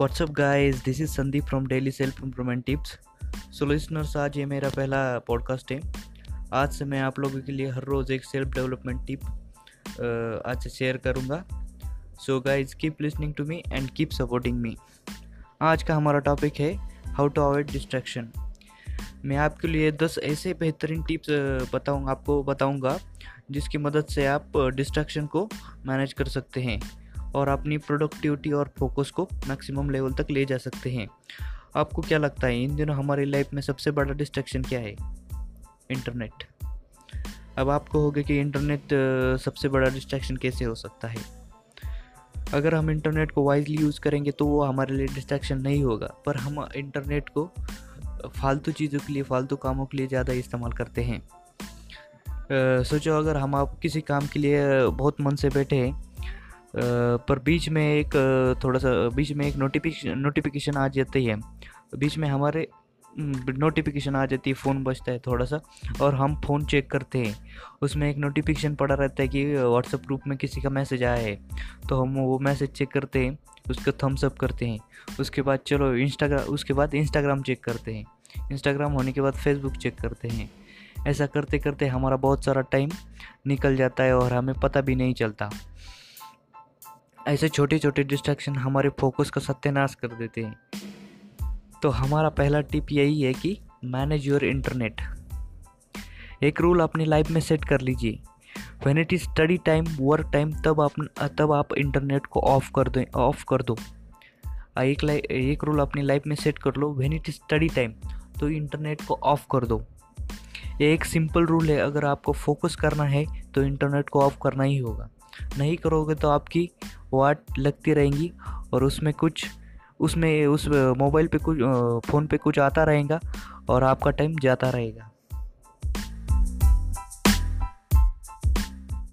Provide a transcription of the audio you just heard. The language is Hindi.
What's up guys this is Sandeep from daily self improvement tips so listeners आज ये मेरा पहला पॉडकास्ट है। आज से मैं आप लोगों के लिए हर रोज़ एक सेल्फ डेवलपमेंट टिप आज से शेयर करूँगा। So guys keep listening to me and keep supporting me आज का हमारा टॉपिक है हाउ टू अवॉइड डिस्ट्रैक्शन मैं आपके लिए दस ऐसे बेहतरीन टिप्स बताऊँगा आपको बताऊँगा जिसकी मदद से आप डिस्ट्रैक्शन को मैनेज कर सकते हैं। और अपनी प्रोडक्टिविटी और फोकस को मैक्सिमम लेवल तक ले जा सकते हैं। आपको क्या लगता है, इन दिनों हमारी लाइफ में सबसे बड़ा डिस्ट्रैक्शन क्या है? इंटरनेट अब आपको होगा कि इंटरनेट सबसे बड़ा डिस्ट्रैक्शन कैसे हो सकता है? अगर हम इंटरनेट को वाइजली यूज़ करेंगे तो वो हमारे लिए डिस्ट्रैक्शन नहीं होगा, पर हम इंटरनेट को फालतू चीज़ों के लिए, फालतू कामों के लिए ज़्यादा इस्तेमाल करते हैं। सोचो अगर हम आप किसी काम के लिए बहुत मन से बैठे हैं पर बीच में एक थोड़ा सा, बीच में एक नोटिफिकेशन नोटिफिकेशन आ जाती है। बीच में हमारे नोटिफिकेशन आ जाती है, फ़ोन बजता है थोड़ा सा, और हम फ़ोन चेक करते हैं। उसमें एक नोटिफिकेशन पड़ा रहता है कि व्हाट्सएप ग्रुप में किसी का मैसेज आया है। तो हम वो मैसेज चेक करते हैं, उसका थम्स अप करते हैं। उसके बाद चलो इंस्टाग्राम उसके बाद इंस्टाग्राम चेक करते हैं। इंस्टाग्राम होने के बाद फेसबुक चेक करते हैं। ऐसा करते करते हमारा बहुत सारा टाइम निकल जाता है और हमें पता भी नहीं चलता। ऐसे छोटे छोटे डिस्ट्रैक्शन हमारे फोकस का सत्यानाश कर देते हैं। तो हमारा पहला टिप यही है कि मैनेज योर इंटरनेट एक रूल अपनी लाइफ में सेट कर लीजिए। When it is study time work time तब आप तब आप इंटरनेट को ऑफ़ कर दें ऑफ़ कर दो। एक एक रूल अपनी लाइफ में सेट कर लो। When it is study time तो इंटरनेट को ऑफ़ कर दो। ये एक सिंपल रूल है। अगर आपको फोकस करना है तो इंटरनेट को ऑफ़ करना ही होगा। नहीं करोगे तो आपकी वाट लगती रहेंगी और उसमें कुछ, उसमें उस, मोबाइल पे कुछ फ़ोन पे कुछ आता रहेगा और आपका टाइम जाता रहेगा।